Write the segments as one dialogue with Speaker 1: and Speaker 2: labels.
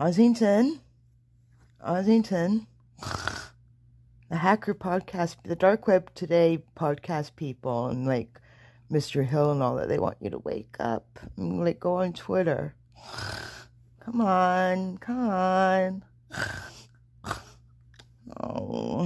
Speaker 1: Ossington, Ossington, the hacker podcast, the dark web today podcast people, and like Mr. Hill and all that. They want you to wake up and like go on Twitter. Come on, come on. Oh.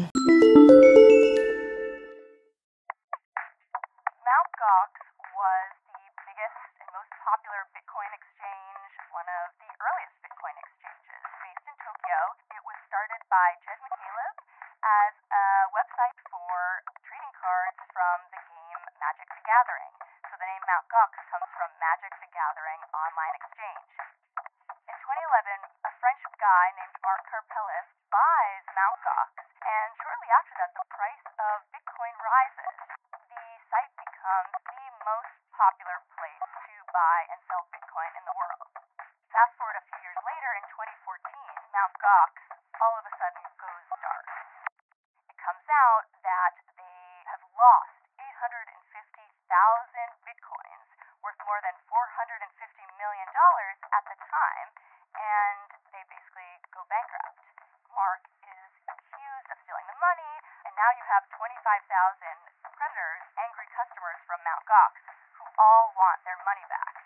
Speaker 2: Mt. Gox was the biggest and most popular Bitcoin exchange, one of the earliest Bitcoin exchanges. Based in Tokyo, it was started by Jed McCaleb as a website for trading cards from the game Magic the Gathering. So the name Mt. Gox comes from Magic the Gathering online exchange. In 2011, a French guy named Mark Karpelès buys Mt. Gox, and shortly after that, the price of Bitcoin rises. The site becomes the most popular place to buy and sell Bitcoin in the world. Fast forward a few years later, in 2014, Mt. Gox all of a sudden goes dark. It comes out that they have lost 850,000 Bitcoins, worth more than $450 million at the time, and they basically go bankrupt. Mark is accused of stealing the money, and now you have 25,000 creditors, angry customers from Mt. Gox, who all want their money back.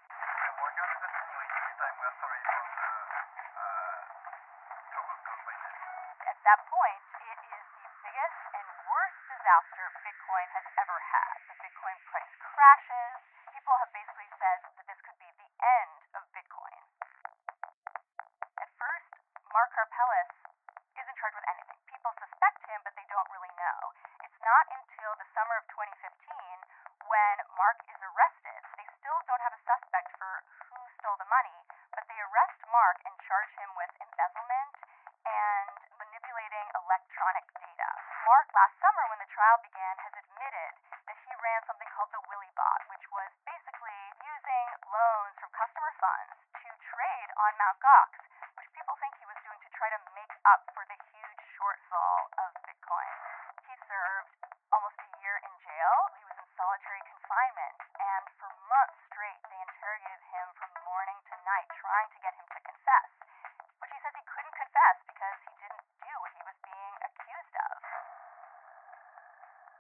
Speaker 2: At that point, it is the biggest and worst disaster Bitcoin has ever had. The Bitcoin price crashes Said that this could be the end of Bitcoin. At first, Mark Karpelès isn't charged with anything. People suspect him, but they don't really know. It's not until the summer of 2015 when Mark is arrested. They still don't have a suspect for who stole the money, but they arrest Mark and charge him with embezzlement and manipulating electronic data. Mark, last summer when the trial began, has admitted that he ran something called the Willy Bot, which was basically using loans from customer funds to trade on Mt. Gox, which people think he was doing to try to make up for the huge shortfall of Bitcoin. He served almost a year in jail. He was in solitary confinement, and for months straight, they interrogated him from morning to night, trying to get him to confess, which he says he couldn't confess because he didn't do what he was being accused of.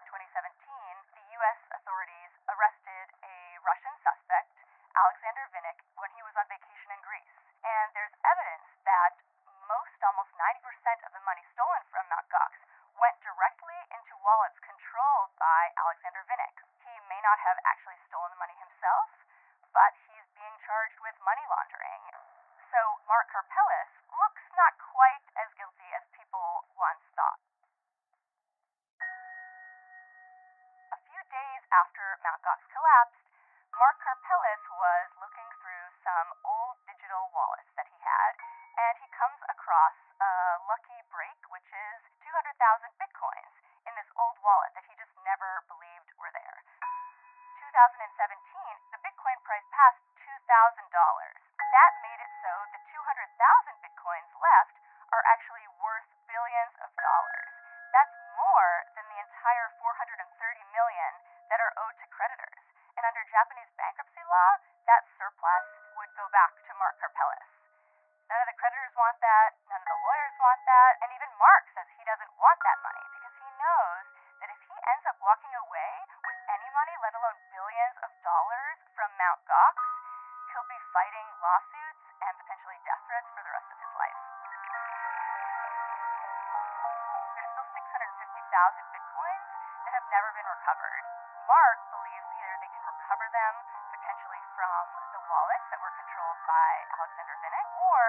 Speaker 2: In 2017, the U.S. authorities arrested a Russian suspect, Alexander Vinnik, when he was on vacation in Greece. And there's evidence that most, almost 90% of the money stolen from Mt. Gox went directly into wallets controlled by Alexander Vinnik. He may not have actually stolen the money himself, but he's being charged with money laundering. So Mark Karpelès looks not quite as guilty as people once thought. A few days after Mt. Gox collapsed, Mark Karpelès was looking through some old digital wallets that he had, and he comes across a lucky break, which is 200,000 bitcoins in this old wallet that he just never believed were there. 2017, the Bitcoin price passed $2,000. That made it so the 200,000 bitcoins left are actually worth billions of dollars. That's more than the entire 430 million that are owed to creditors. And under Japanese bankruptcy law, doesn't want that money because he knows that if he ends up walking away with any money, let alone billions of dollars from Mount Gox, he'll be fighting lawsuits and potentially death threats for the rest of his life. There's still 650,000 bitcoins that have never been recovered. Mark believes either they can recover them potentially from the wallets that were controlled by Alexander Vinnik, or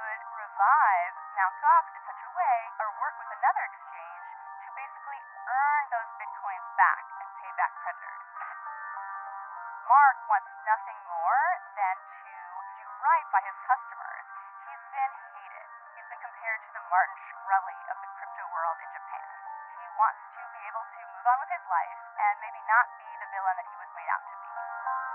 Speaker 2: could revive Mt. Gox in such a way or work with another exchange to basically earn those bitcoins back and pay back creditors. Mark wants nothing more than to do right by his customers. He's been hated. He's been compared to the Martin Shkreli of the crypto world in Japan. He wants to be able to move on with his life and maybe not be the villain that he was made out to be.